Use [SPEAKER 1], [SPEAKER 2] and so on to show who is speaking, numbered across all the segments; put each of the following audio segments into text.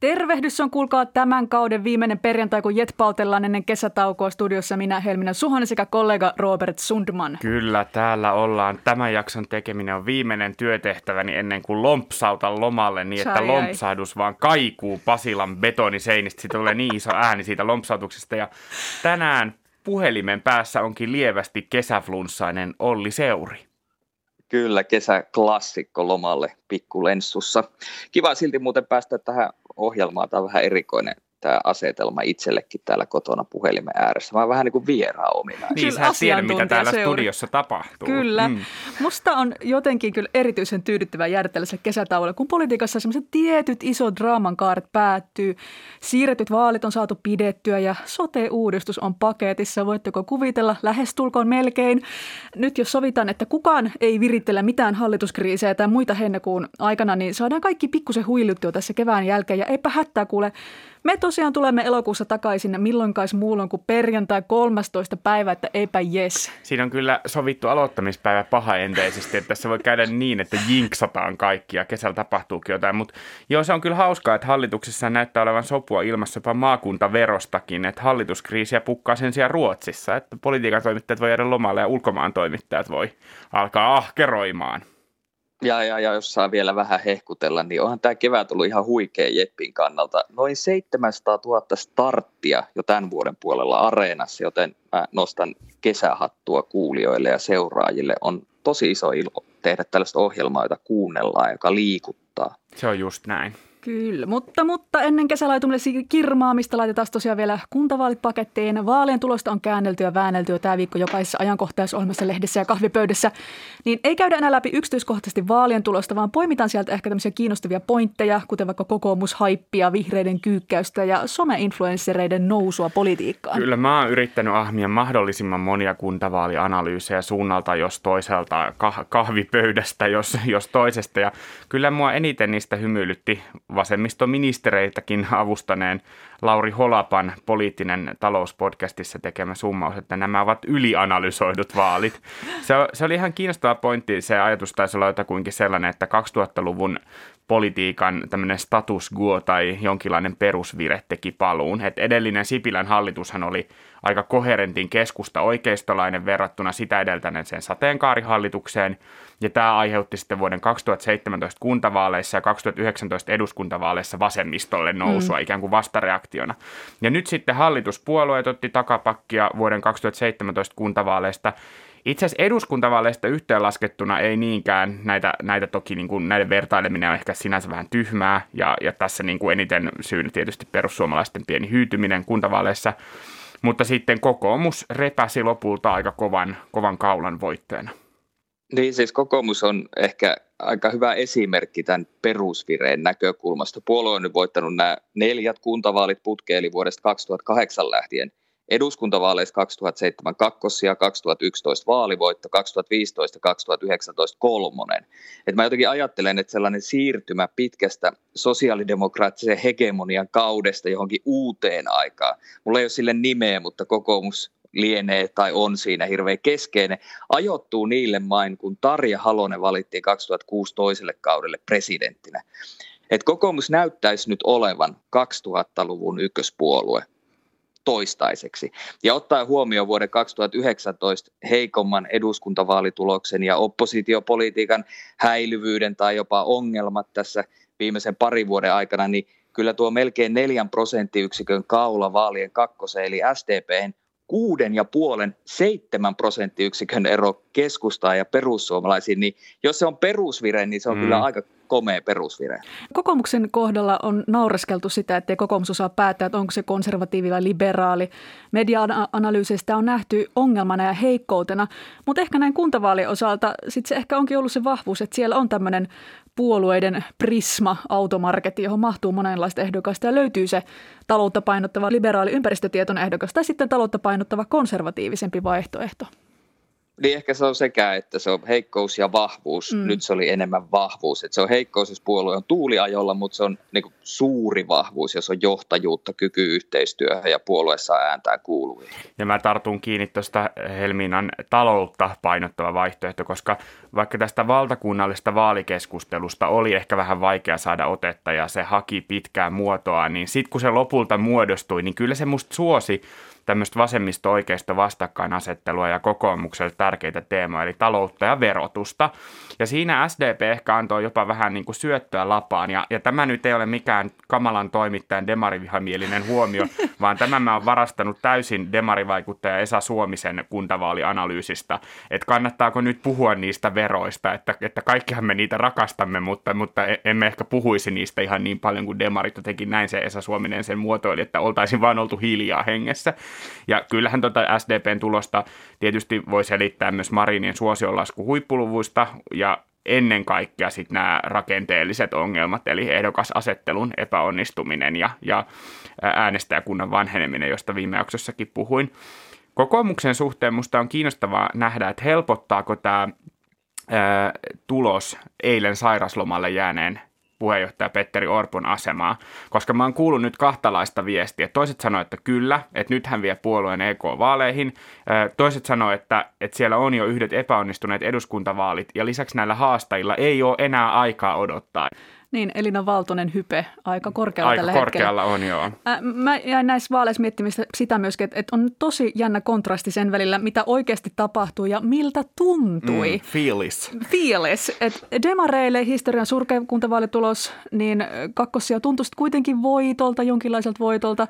[SPEAKER 1] Tervehdys on kuulkaa tämän kauden viimeinen perjantai, kun jetpautellaan ennen kesätaukoa studiossa minä Helminä Suhonen sekä kollega Robert Sundman.
[SPEAKER 2] Kyllä, täällä ollaan. Tämän jakson tekeminen on viimeinen työtehtäväni ennen kuin lompsautan lomalle niin, että
[SPEAKER 1] Sai
[SPEAKER 2] lompsahdus vaan kaikuu Pasilan betoniseinistä. Siitä tulee niin iso ääni siitä lompsautuksesta. Ja tänään puhelimen päässä onkin lievästi kesäflunssainen Olli Seuri.
[SPEAKER 3] Kyllä, kesäklassikko lomalle pikkulenssussa. Kiva silti muuten päästä tähän ohjelmaan. Tämä on vähän erikoinen tämä asetelma itsellekin täällä kotona puhelimen ääressä. Mä oon vähän niin kuin vieraan ominainen.
[SPEAKER 2] Niin, sä tiedä, mitä täällä
[SPEAKER 1] Seuri.
[SPEAKER 2] studiossa tapahtuu.
[SPEAKER 1] Kyllä.
[SPEAKER 2] Mm.
[SPEAKER 1] Musta on jotenkin kyllä erityisen tyydyttävää jäädä tällaiselle kesätauolle, kun politiikassa sellaiset tietyt isot draaman kaaret päättyy, siirretyt vaalit on saatu pidettyä ja sote-uudistus on paketissa. Voitteko kuvitella lähestulkoon melkein? Nyt jos sovitaan, että kukaan ei virittele mitään hallituskriisejä tai muita heinäkuun aikana, niin saadaan kaikki pikkusen huiluttua tässä kevään jälkeen ja eipä hätää kuule. Me tosiaan tulemme elokuussa takaisin milloinkais muulloin kuin perjantai 13. päivä, että eipä jes.
[SPEAKER 2] Siinä on kyllä sovittu aloittamispäivä pahaenteisesti, että tässä voi käydä niin, että jinksataan ja kesällä tapahtuukin jotain. Mutta joo, se on kyllä hauskaa, että hallituksessa näyttää olevan sopua ilmassa jopa maakuntaverostakin, että hallituskriisiä pukkaa sen sijaan Ruotsissa, että politiikan toimittajat voi jäädä lomalle ja ulkomaan toimittajat voi alkaa ahkeroimaan.
[SPEAKER 3] Ja, ja, ja jos saa vielä vähän hehkutella, niin onhan tämä kevät ollut ihan huikea Jeppin kannalta. Noin 700 000 starttia jo tämän vuoden puolella areenassa, joten mä nostan kesähattua kuulijoille ja seuraajille. On tosi iso ilo tehdä tällaista ohjelmaa, jota kuunnellaan, joka liikuttaa.
[SPEAKER 2] Se on just näin.
[SPEAKER 1] Kyllä, mutta, mutta ennen kesälaitumille kirmaamista laitetaan tosiaan vielä kuntavaalit pakettiin. Vaalien tulosta on käännelty ja väännelty jo tämä viikko jokaisessa ajankohtaisohjelmassa, lehdessä ja kahvipöydässä. Niin ei käydä enää läpi yksityiskohtaisesti vaalien tulosta, vaan poimitaan sieltä ehkä tämmöisiä kiinnostavia pointteja, kuten vaikka kokoomushaippia, vihreiden kyykkäystä ja some-influenssereiden nousua politiikkaan.
[SPEAKER 2] Kyllä mä oon yrittänyt ahmia mahdollisimman monia kuntavaalianalyysejä suunnalta, jos toiselta kah- kahvipöydästä, jos, jos toisesta. Ja kyllä mua eniten niistä hymyilytti vasemmistoministereitäkin avustaneen Lauri Holapan poliittinen talouspodcastissa tekemä summaus, että nämä ovat ylianalysoidut vaalit. Se, se oli ihan kiinnostava pointti. Se ajatus taisi olla jotakuinkin sellainen, että 2000-luvun politiikan tämmöinen status quo tai jonkinlainen perusvire teki paluun. Et edellinen Sipilän hallitushan oli aika koherentin keskusta oikeistolainen verrattuna sitä edeltäneeseen sateenkaarihallitukseen, ja tämä aiheutti sitten vuoden 2017 kuntavaaleissa ja 2019 eduskuntavaaleissa vasemmistolle nousua mm. ikään kuin vastareaktiona. Ja nyt sitten hallituspuolueet otti takapakkia vuoden 2017 kuntavaaleista, itse asiassa eduskuntavaaleista yhteenlaskettuna ei niinkään, näitä, näitä toki niin kuin, näiden vertaileminen on ehkä sinänsä vähän tyhmää, ja, ja tässä niin kuin eniten syynä tietysti perussuomalaisten pieni hyytyminen kuntavaaleissa, mutta sitten kokoomus repäsi lopulta aika kovan, kovan kaulan voitteena.
[SPEAKER 3] Niin siis kokoomus on ehkä aika hyvä esimerkki tämän perusvireen näkökulmasta. Puolue on nyt voittanut nämä neljät kuntavaalit putkeen, eli vuodesta 2008 lähtien eduskuntavaaleissa 2007 kakkosia, 2011 vaalivoitto, 2015 ja 2019 kolmonen. Et mä jotenkin ajattelen, että sellainen siirtymä pitkästä sosiaalidemokraattisen hegemonian kaudesta johonkin uuteen aikaan. Mulla ei ole sille nimeä, mutta kokoomus lienee tai on siinä hirveän keskeinen, ajoittuu niille main, kun Tarja Halonen valittiin 2006 toiselle kaudelle presidenttinä. Et kokoomus näyttäisi nyt olevan 2000-luvun ykköspuolue toistaiseksi. Ja ottaen huomioon vuoden 2019 heikomman eduskuntavaalituloksen ja oppositiopolitiikan häilyvyyden tai jopa ongelmat tässä viimeisen parin vuoden aikana, niin kyllä tuo melkein neljän prosenttiyksikön kaula vaalien kakkoseen, eli SDPn kuuden ja puolen, seitsemän prosenttiyksikön ero keskustaan ja perussuomalaisiin, niin jos se on perusvire, niin se on mm. kyllä aika komea perusvire.
[SPEAKER 1] Kokoomuksen kohdalla on naureskeltu sitä, ettei kokoomus osaa päättää, että onko se konservatiivi vai liberaali. Media-analyyseistä on nähty ongelmana ja heikkoutena, mutta ehkä näin kuntavaalien osalta sit se ehkä onkin ollut se vahvuus, että siellä on tämmöinen puolueiden prisma automarketti, johon mahtuu monenlaista ehdokasta ja löytyy se taloutta painottava liberaali ympäristötietoinen ehdokas tai sitten taloutta painottava konservatiivisempi vaihtoehto.
[SPEAKER 3] Niin ehkä se on sekä, että se on heikkous ja vahvuus. Mm. Nyt se oli enemmän vahvuus. Että se on heikkous, jos puolue on tuuliajolla, mutta se on niin kuin suuri vahvuus, jos on johtajuutta, kyky yhteistyöhön ja puolue saa ääntää kuuluviin.
[SPEAKER 2] Ja mä tartun kiinni tuosta Helminan taloutta painottava vaihtoehto, koska vaikka tästä valtakunnallista vaalikeskustelusta oli ehkä vähän vaikea saada otetta ja se haki pitkää muotoa, niin sitten kun se lopulta muodostui, niin kyllä se musta suosi tämmöistä vasemmisto-oikeista vastakkainasettelua ja kokoomukselle tärkeitä teemoja, eli taloutta ja verotusta. Ja siinä SDP ehkä antoi jopa vähän niin kuin syöttöä lapaan, ja, ja tämä nyt ei ole mikään kamalan toimittajan demarivihamielinen huomio, vaan tämä mä oon varastanut täysin demarivaikuttaja Esa Suomisen kuntavaalianalyysistä, että kannattaako nyt puhua niistä veroista, että, että kaikkihan me niitä rakastamme, mutta, mutta e, emme ehkä puhuisi niistä ihan niin paljon kuin demarit, jotenkin näin se Esa Suominen sen muotoili, että oltaisiin vain oltu hiljaa hengessä. Ja kyllähän tuota SDPn tulosta tietysti voi selittää myös Marinin suosionlasku huippuluvuista ja ennen kaikkea sitten nämä rakenteelliset ongelmat, eli ehdokasasettelun epäonnistuminen ja, ja äänestäjäkunnan vanheneminen, josta viime jaksossakin puhuin. Kokoomuksen suhteen musta on kiinnostavaa nähdä, että helpottaako tämä tulos eilen sairaslomalle jääneen puheenjohtaja Petteri Orpon asemaa, koska mä oon kuullut nyt kahtalaista viestiä. Toiset sanoo, että kyllä, että nyt hän vie puolueen EK-vaaleihin. Toiset sanoo, että, että siellä on jo yhdet epäonnistuneet eduskuntavaalit ja lisäksi näillä haastajilla ei ole enää aikaa odottaa.
[SPEAKER 1] Niin, Elina Valtonen hype aika korkealla
[SPEAKER 2] aika
[SPEAKER 1] tällä
[SPEAKER 2] korkealla
[SPEAKER 1] hetkellä.
[SPEAKER 2] on, joo.
[SPEAKER 1] Ää, mä jäin näissä vaaleissa miettimistä sitä myöskin, että, että on tosi jännä kontrasti sen välillä, mitä oikeasti tapahtui ja miltä tuntui.
[SPEAKER 2] Mm, feelis.
[SPEAKER 1] Feelis. Että demareille historian surkea kuntavaalitulos, niin kakkossia tuntui kuitenkin voitolta, jonkinlaiselta voitolta.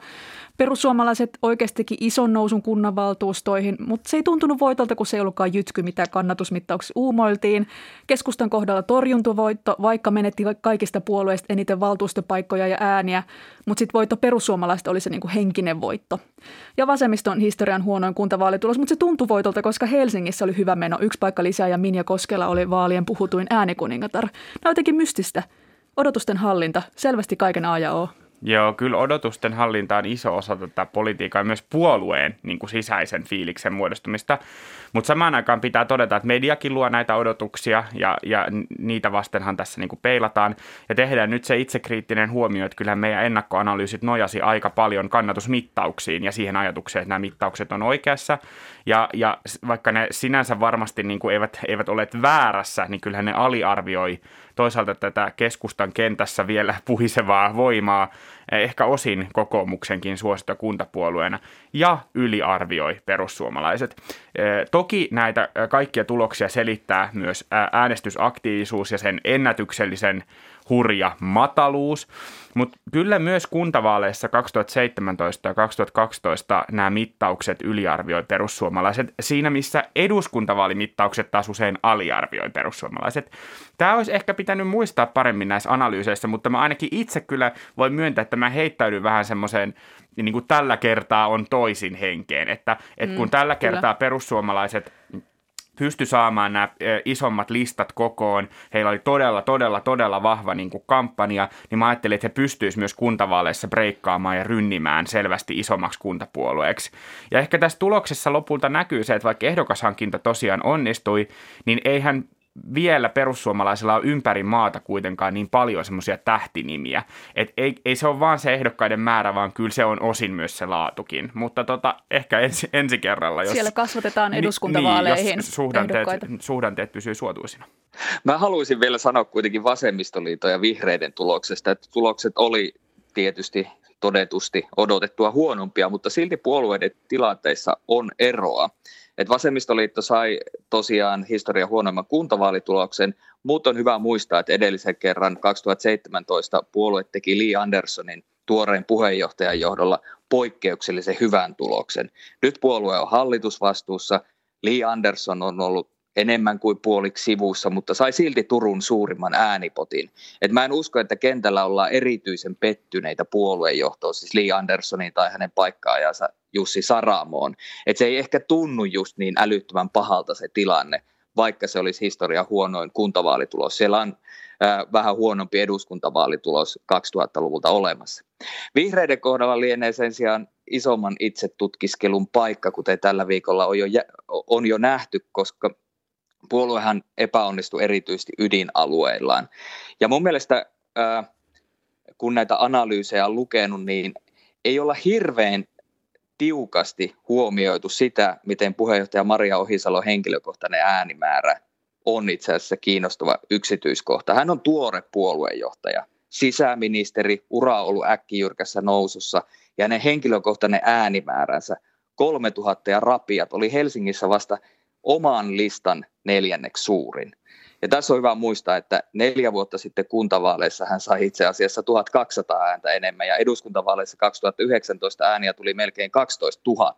[SPEAKER 1] Perussuomalaiset oikeastikin ison nousun kunnanvaltuustoihin, mutta se ei tuntunut voitolta, kun se ei ollutkaan jytky, mitä kannatusmittauksessa uumoiltiin. Keskustan kohdalla torjuntuvoitto, vaikka menetti kaikista puolueista eniten valtuustopaikkoja ja ääniä, mutta sitten voitto perussuomalaiset oli se niinku henkinen voitto. Ja vasemmiston historian huonoin kuntavaalitulos, mutta se tuntui voitolta, koska Helsingissä oli hyvä meno. Yksi paikka lisää ja Minja Koskela oli vaalien puhutuin äänikuningatar. Nämä on jotenkin mystistä. Odotusten hallinta, selvästi kaiken A ja O.
[SPEAKER 2] Joo, kyllä odotusten hallinta on iso osa tätä politiikkaa ja myös puolueen niin kuin sisäisen fiiliksen muodostumista. Mutta samaan aikaan pitää todeta, että mediakin luo näitä odotuksia ja, ja niitä vastenhan tässä niin kuin peilataan. Ja tehdään nyt se itsekriittinen huomio, että kyllä meidän ennakkoanalyysit nojasi aika paljon kannatusmittauksiin ja siihen ajatukseen, että nämä mittaukset on oikeassa. Ja, ja vaikka ne sinänsä varmasti niin kuin eivät, eivät ole väärässä, niin kyllähän ne aliarvioi toisaalta tätä keskustan kentässä vielä puhisevaa voimaa, ehkä osin kokoomuksenkin suosittua kuntapuolueena, ja yliarvioi perussuomalaiset. Toki näitä kaikkia tuloksia selittää myös äänestysaktiivisuus ja sen ennätyksellisen hurja mataluus, mutta kyllä myös kuntavaaleissa 2017 ja 2012 nämä mittaukset yliarvioi perussuomalaiset siinä, missä eduskuntavaalimittaukset taas usein aliarvioi perussuomalaiset. Tämä olisi ehkä pitänyt muistaa paremmin näissä analyyseissä, mutta mä ainakin itse kyllä voin myöntää, että mä heittäydyn vähän semmoiseen niin kuin tällä kertaa on toisin henkeen, että, että kun mm, tällä kyllä. kertaa perussuomalaiset pysty saamaan nämä isommat listat kokoon. Heillä oli todella, todella, todella vahva niin kuin kampanja, niin mä ajattelin, että he pystyisivät myös kuntavaaleissa breikkaamaan ja rynnimään selvästi isommaksi kuntapuolueeksi. Ja ehkä tässä tuloksessa lopulta näkyy se, että vaikka ehdokashankinta tosiaan onnistui, niin eihän vielä perussuomalaisilla on ympäri maata kuitenkaan niin paljon semmoisia tähtinimiä. Et ei, ei se ole vaan se ehdokkaiden määrä, vaan kyllä se on osin myös se laatukin. Mutta tota, ehkä ensi, ensi kerralla. Jos,
[SPEAKER 1] Siellä kasvatetaan eduskuntavaaleihin niin, jos
[SPEAKER 2] suhdanteet, suhdanteet pysyy suotuisina.
[SPEAKER 3] Mä haluaisin vielä sanoa kuitenkin Vasemmistoliiton ja vihreiden tuloksesta, että tulokset oli tietysti todetusti odotettua huonompia, mutta silti puolueiden tilanteissa on eroa. Et vasemmistoliitto sai tosiaan historian huonoimman kuntavaalituloksen, mutta on hyvä muistaa, että edellisen kerran 2017 puolue teki Lee Andersonin tuoreen puheenjohtajan johdolla poikkeuksellisen hyvän tuloksen. Nyt puolue on hallitusvastuussa. Lee Anderson on ollut enemmän kuin puoliksi sivussa, mutta sai silti Turun suurimman äänipotin. Et mä en usko, että kentällä ollaan erityisen pettyneitä puoluejohtoon, siis Lee Andersonin tai hänen paikkaajansa Jussi Saramoon. Et se ei ehkä tunnu just niin älyttömän pahalta se tilanne, vaikka se olisi historian huonoin kuntavaalitulos. Siellä on äh, vähän huonompi eduskuntavaalitulos 2000-luvulta olemassa. Vihreiden kohdalla lienee sen sijaan isomman itsetutkiskelun paikka, kuten tällä viikolla on jo, on jo nähty, koska puoluehan epäonnistui erityisesti ydinalueillaan. Ja mun mielestä, kun näitä analyysejä on lukenut, niin ei olla hirveän tiukasti huomioitu sitä, miten puheenjohtaja Maria Ohisalon henkilökohtainen äänimäärä on itse asiassa kiinnostava yksityiskohta. Hän on tuore puoluejohtaja, sisäministeri, ura on ollut äkkijyrkässä nousussa ja hänen henkilökohtainen äänimääränsä 3000 ja rapiat oli Helsingissä vasta oman listan neljänneksi suurin. Ja tässä on hyvä muistaa, että neljä vuotta sitten kuntavaaleissa hän sai itse asiassa 1200 ääntä enemmän ja eduskuntavaaleissa 2019 ääniä tuli melkein 12 000.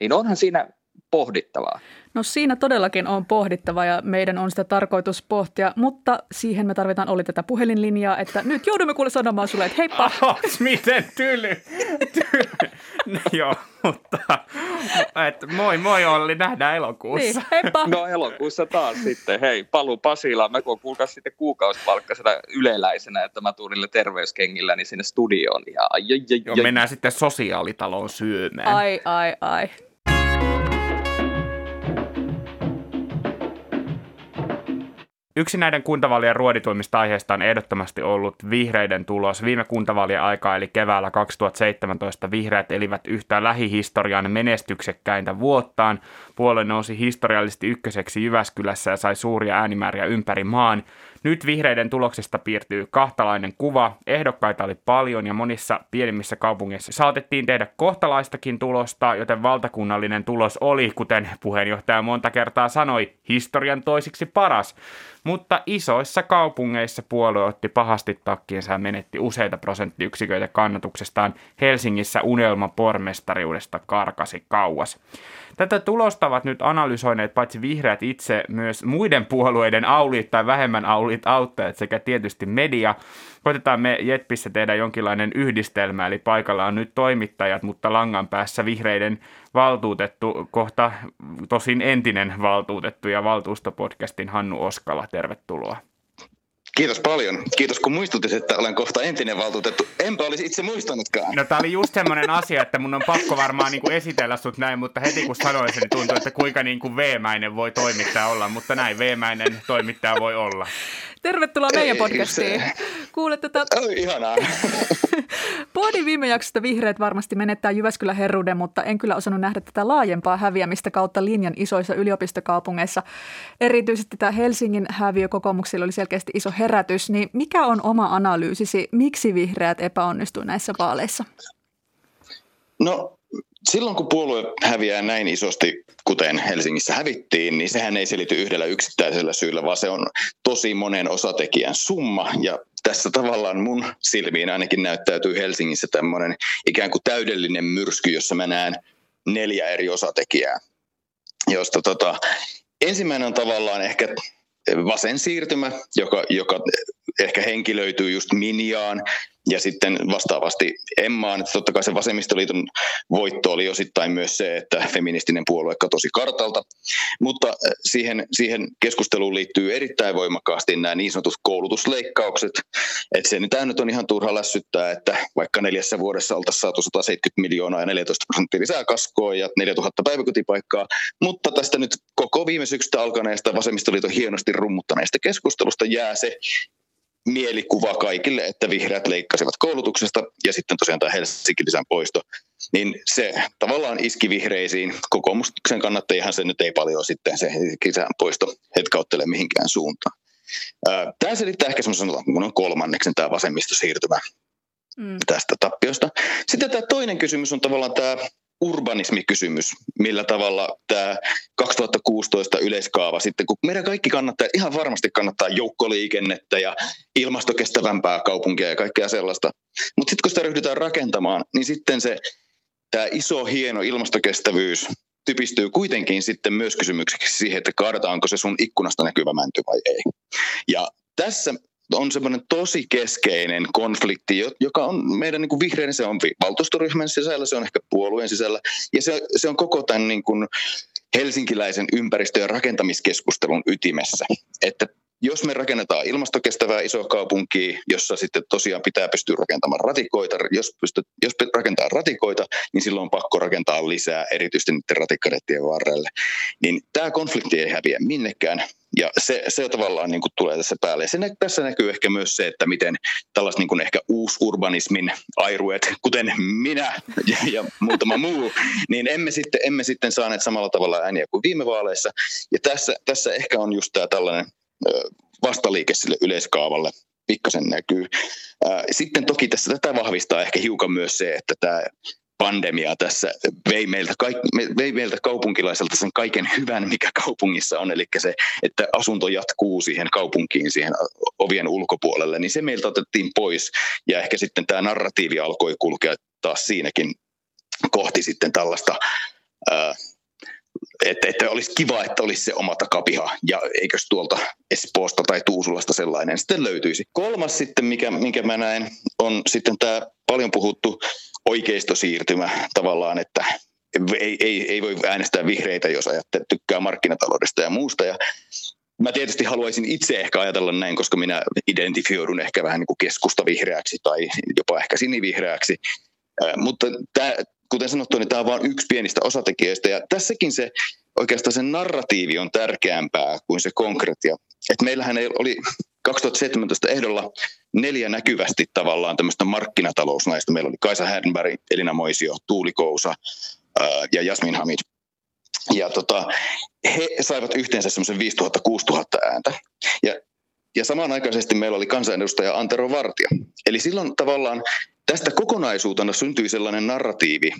[SPEAKER 3] Niin onhan siinä pohdittavaa.
[SPEAKER 1] No siinä todellakin on pohdittava ja meidän on sitä tarkoitus pohtia, mutta siihen me tarvitaan oli tätä puhelinlinjaa, että nyt joudumme kuule sanomaan sulle, että heippa.
[SPEAKER 2] Oh, miten tyly. tyly. No, joo, mutta et, moi moi Olli, nähdään elokuussa.
[SPEAKER 1] Niin, heippa.
[SPEAKER 3] No elokuussa taas sitten, hei, paluu Pasilaan, mä kun kuulkaa sitten kuukausipalkkaisena yleläisenä, että mä tuun niillä terveyskengillä niin sinne studioon. Ja, ai, ai, ai,
[SPEAKER 2] joo, mennään sitten sosiaalitaloon syömään.
[SPEAKER 1] Ai, ai, ai.
[SPEAKER 2] Yksi näiden kuntavaalien ruodituimmista aiheista on ehdottomasti ollut vihreiden tulos. Viime kuntavaalien aikaa eli keväällä 2017 vihreät elivät yhtä lähihistorian menestyksekkäintä vuottaan. Puolue nousi historiallisesti ykköseksi Jyväskylässä ja sai suuria äänimääriä ympäri maan. Nyt vihreiden tuloksesta piirtyy kahtalainen kuva. Ehdokkaita oli paljon ja monissa pienimmissä kaupungeissa saatettiin tehdä kohtalaistakin tulosta, joten valtakunnallinen tulos oli, kuten puheenjohtaja monta kertaa sanoi, historian toisiksi paras. Mutta isoissa kaupungeissa puolue otti pahasti takkiinsa ja menetti useita prosenttiyksiköitä kannatuksestaan. Helsingissä unelma pormestariudesta karkasi kauas. Tätä tulosta ovat nyt analysoineet paitsi vihreät itse, myös muiden puolueiden auliit tai vähemmän auliit auttajat sekä tietysti media. Koitetaan me Jetpissä tehdä jonkinlainen yhdistelmä, eli paikalla on nyt toimittajat, mutta langan päässä vihreiden valtuutettu, kohta tosin entinen valtuutettu ja valtuustopodcastin Hannu Oskala. Tervetuloa.
[SPEAKER 4] Kiitos paljon. Kiitos kun muistutit, että olen kohta entinen valtuutettu. Enpä olisi itse muistanutkaan.
[SPEAKER 2] No tämä oli just semmoinen asia, että mun on pakko varmaan niin kuin esitellä sut näin, mutta heti kun sanoin sen, niin tuntui, että kuinka niin kuin V-mäinen voi toimittaja olla, mutta näin V-mäinen toimittaja voi olla.
[SPEAKER 1] Tervetuloa meidän podcastiin. Kuulet tätä...
[SPEAKER 4] Oh, ihanaa.
[SPEAKER 1] Pohdin viime jaksosta vihreät varmasti menettää Jyväskylän herruuden, mutta en kyllä osannut nähdä tätä laajempaa häviämistä kautta linjan isoissa yliopistokaupungeissa. Erityisesti tämä Helsingin häviö kokoomuksilla oli selkeästi iso herätys. Niin mikä on oma analyysisi, miksi vihreät epäonnistuu näissä vaaleissa?
[SPEAKER 4] No silloin kun puolue häviää näin isosti, kuten Helsingissä hävittiin, niin sehän ei selity yhdellä yksittäisellä syyllä, vaan se on tosi monen osatekijän summa. Ja tässä tavallaan mun silmiin ainakin näyttäytyy Helsingissä tämmöinen ikään kuin täydellinen myrsky, jossa mä näen neljä eri osatekijää, josta tota, ensimmäinen on tavallaan ehkä vasen siirtymä, joka, joka ehkä henkilöityy just Miniaan ja sitten vastaavasti Emmaan, että totta kai se vasemmistoliiton voitto oli osittain myös se, että feministinen puolue katosi kartalta, mutta äh, siihen, siihen keskusteluun liittyy erittäin voimakkaasti nämä niin sanotut koulutusleikkaukset, että se nyt, nyt on ihan turha lässyttää, että vaikka neljässä vuodessa oltaisiin saatu 170 miljoonaa ja 14 prosenttia lisää kaskoa ja 4000 päiväkotipaikkaa, mutta tästä nyt koko viime syksystä alkaneesta vasemmistoliiton hienosti rummuttaneesta keskustelusta jää se mielikuva kaikille, että vihreät leikkasivat koulutuksesta ja sitten tosiaan tämä Helsinki lisän poisto, niin se tavallaan iski vihreisiin. Kokoomuksen kannattajihan se nyt ei paljon sitten se kisän poisto hetkauttele mihinkään suuntaan. Tämä selittää ehkä semmoisen kun on kolmanneksen tämä vasemmistosiirtymä mm. tästä tappiosta. Sitten tämä toinen kysymys on tavallaan tämä urbanismikysymys, millä tavalla tämä 2016 yleiskaava sitten, kun meidän kaikki kannattaa, ihan varmasti kannattaa joukkoliikennettä ja ilmastokestävämpää kaupunkia ja kaikkea sellaista, mutta sitten kun sitä ryhdytään rakentamaan, niin sitten se tämä iso hieno ilmastokestävyys typistyy kuitenkin sitten myös kysymykseksi siihen, että kaadetaanko se sun ikkunasta näkyvä mänty vai ei. Ja tässä on semmoinen tosi keskeinen konflikti, joka on meidän niin kuin vihreän, se on valtuustoryhmän sisällä, se on ehkä puolueen sisällä, ja se, se on koko tämän niin kuin helsinkiläisen ympäristö- ja rakentamiskeskustelun ytimessä. Että jos me rakennetaan ilmastokestävää isoa kaupunkia, jossa sitten tosiaan pitää pystyä rakentamaan ratikoita, jos, pystyt, jos rakentaa ratikoita, niin silloin on pakko rakentaa lisää, erityisesti niiden ratikkarettien varrelle. Niin tämä konflikti ei häviä minnekään, ja se, se tavallaan niin kuin tulee tässä päälle. Ja se, tässä näkyy ehkä myös se, että miten tällaiset niin kuin ehkä uusurbanismin airuet, kuten minä ja, ja muutama muu, niin emme sitten, emme sitten saaneet samalla tavalla ääniä kuin viime vaaleissa. Ja tässä, tässä ehkä on just tämä tällainen vastaliike sille yleiskaavalle. Pikkasen näkyy. Sitten toki tässä tätä vahvistaa ehkä hiukan myös se, että tämä pandemia tässä vei meiltä, kaik, vei meiltä kaupunkilaiselta sen kaiken hyvän, mikä kaupungissa on, eli se, että asunto jatkuu siihen kaupunkiin, siihen ovien ulkopuolelle, niin se meiltä otettiin pois, ja ehkä sitten tämä narratiivi alkoi kulkea taas siinäkin kohti sitten tällaista ää, että, että olisi kiva, että olisi se oma takapiha ja eikös tuolta Espoosta tai Tuusulasta sellainen sitten löytyisi. Kolmas sitten, mikä, minkä mä näen, on sitten tämä paljon puhuttu oikeistosiirtymä tavallaan, että ei, ei, ei voi äänestää vihreitä, jos ajattelee, tykkää markkinataloudesta ja muusta. Ja mä tietysti haluaisin itse ehkä ajatella näin, koska minä identifioidun ehkä vähän niin kuin keskustavihreäksi tai jopa ehkä sinivihreäksi. Mutta kuten sanottu, niin tämä on vain yksi pienistä osatekijöistä. Ja tässäkin se oikeastaan se narratiivi on tärkeämpää kuin se konkretia. Et meillähän ei oli 2017 ehdolla neljä näkyvästi tavallaan tämmöistä markkinatalousnaista. Meillä oli Kaisa Härnberg, Elina Moisio, Tuuli Kousa ää, ja Jasmin Hamid. Ja tota, he saivat yhteensä semmoisen 5000-6000 ääntä. Ja, ja samanaikaisesti meillä oli kansanedustaja Antero Vartio. Eli silloin tavallaan tästä kokonaisuutena syntyi sellainen narratiivi,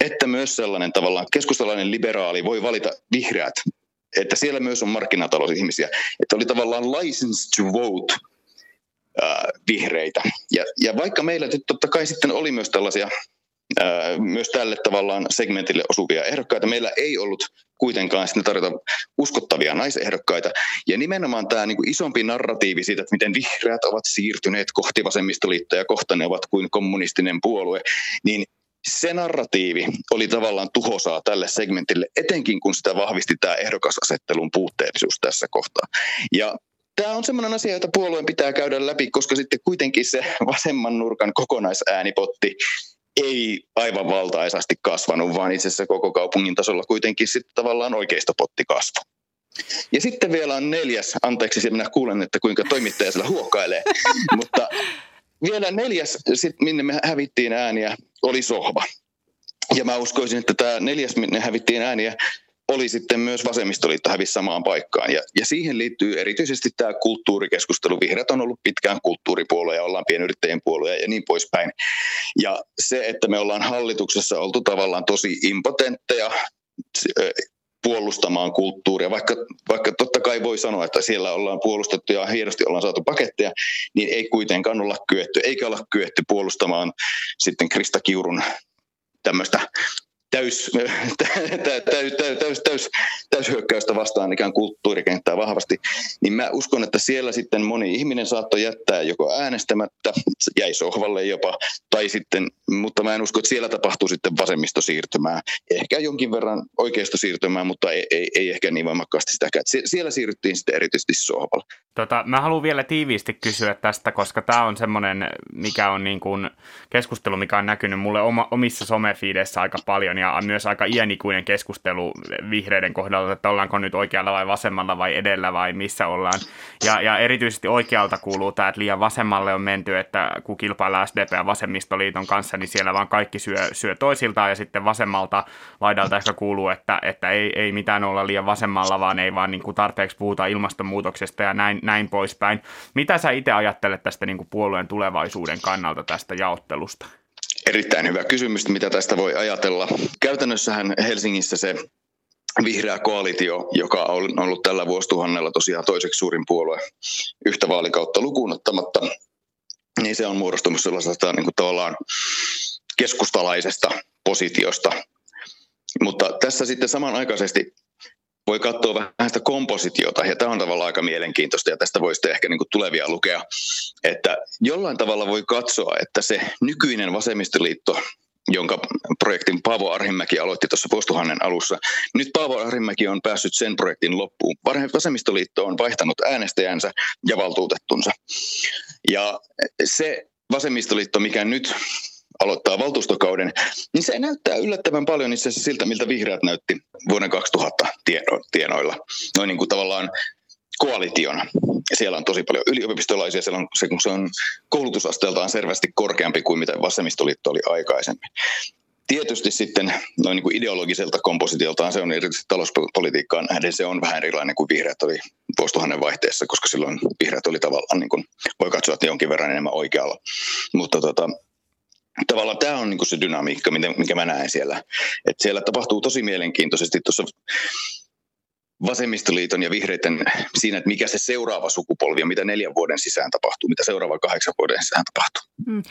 [SPEAKER 4] että myös sellainen tavallaan keskustalainen liberaali voi valita vihreät, että siellä myös on markkinatalousihmisiä, että oli tavallaan license to vote äh, vihreitä. Ja, ja vaikka meillä totta kai sitten oli myös tällaisia myös tälle tavallaan segmentille osuvia ehdokkaita. Meillä ei ollut kuitenkaan sitten tarjota uskottavia naisehdokkaita. Ja nimenomaan tämä niin kuin isompi narratiivi siitä, että miten vihreät ovat siirtyneet kohti vasemmistoliittoa ja kohta ne ovat kuin kommunistinen puolue, niin se narratiivi oli tavallaan tuhosaa tälle segmentille, etenkin kun sitä vahvisti tämä ehdokasasettelun puutteellisuus tässä kohtaa. Ja Tämä on sellainen asia, jota puolueen pitää käydä läpi, koska sitten kuitenkin se vasemman nurkan kokonaisäänipotti ei aivan valtaisasti kasvanut, vaan itse asiassa koko kaupungin tasolla kuitenkin sitten tavallaan oikeistopotti kasvu. Ja sitten vielä on neljäs, anteeksi, minä kuulen, että kuinka toimittaja sillä huokailee, mutta vielä neljäs, sit, minne me hävittiin ääniä, oli sohva. Ja mä uskoisin, että tämä neljäs, minne hävittiin ääniä, oli sitten myös vasemmistoliitto hävisi samaan paikkaan. Ja, ja siihen liittyy erityisesti tämä kulttuurikeskustelu. Vihreät on ollut pitkään kulttuuripuolue ja ollaan pienyrittäjien puolue ja niin poispäin. Ja se, että me ollaan hallituksessa oltu tavallaan tosi impotentteja puolustamaan kulttuuria, vaikka, vaikka totta kai voi sanoa, että siellä ollaan puolustettu ja hienosti ollaan saatu paketteja, niin ei kuitenkaan olla kyetty, eikä olla kyetty puolustamaan sitten Krista Kiurun tämmöistä täys, täys, täys, täys, täys, hyökkäystä vastaan ikään kulttuurikenttää vahvasti, niin mä uskon, että siellä sitten moni ihminen saattoi jättää joko äänestämättä, jäi sohvalle jopa, tai sitten, mutta mä en usko, että siellä tapahtuu sitten vasemmistosiirtymää. Ehkä jonkin verran siirtymää, mutta ei, ei, ei ehkä niin voimakkaasti sitäkään. Siellä siirryttiin sitten erityisesti sohvalle.
[SPEAKER 2] Tota, mä haluan vielä tiiviisti kysyä tästä, koska tämä on semmoinen, mikä on niin kuin keskustelu, mikä on näkynyt mulle oma, omissa somefiideissä aika paljon ja myös aika iänikuinen keskustelu vihreiden kohdalla, että ollaanko nyt oikealla vai vasemmalla vai edellä vai missä ollaan. Ja, ja erityisesti oikealta kuuluu tämä, että liian vasemmalle on menty, että kun kilpaillaan SDP ja Vasemmistoliiton kanssa, niin siellä vaan kaikki syö, syö toisiltaan ja sitten vasemmalta laidalta ehkä kuuluu, että, että ei, ei mitään olla liian vasemmalla, vaan ei vaan niin kuin tarpeeksi puhuta ilmastonmuutoksesta ja näin, näin poispäin. Mitä sä itse ajattelet tästä niin kuin puolueen tulevaisuuden kannalta tästä jaottelusta?
[SPEAKER 4] Erittäin hyvä kysymys, mitä tästä voi ajatella. Käytännössähän Helsingissä se vihreä koalitio, joka on ollut tällä vuosituhannella tosiaan toiseksi suurin puolue yhtä vaalikautta lukuun ottamatta, niin se on muodostunut sellaisesta niin kuin tavallaan keskustalaisesta positiosta. Mutta tässä sitten samanaikaisesti voi katsoa vähän sitä kompositiota, ja tämä on tavallaan aika mielenkiintoista, ja tästä voisi ehkä niin tulevia lukea, että jollain tavalla voi katsoa, että se nykyinen vasemmistoliitto jonka projektin Paavo Arhimäki aloitti tuossa vuosituhannen alussa. Nyt Paavo Arhimäki on päässyt sen projektin loppuun. Vasemmistoliitto on vaihtanut äänestäjänsä ja valtuutettunsa. Ja se vasemmistoliitto, mikä nyt aloittaa valtuustokauden, niin se näyttää yllättävän paljon itse asiassa siltä, miltä vihreät näytti vuoden 2000 tienoilla. Noin niin kuin tavallaan koalitiona. Siellä on tosi paljon yliopistolaisia, siellä on, se, se on koulutusasteeltaan selvästi korkeampi kuin mitä vasemmistoliitto oli aikaisemmin. Tietysti sitten noin niin kuin ideologiselta kompositioltaan se on erityisesti talouspolitiikkaan nähden se on vähän erilainen kuin vihreät oli vuosituhannen vaihteessa, koska silloin vihreät oli tavallaan, niin kuin, voi katsoa, että jonkin verran enemmän oikealla. Mutta tota, tavallaan tämä on niin se dynamiikka, mikä mä näen siellä. Että siellä tapahtuu tosi mielenkiintoisesti tuossa vasemmistoliiton ja vihreiden siinä, että mikä se seuraava sukupolvi ja mitä neljän vuoden sisään tapahtuu, mitä seuraava kahdeksan vuoden sisään tapahtuu. Hmm.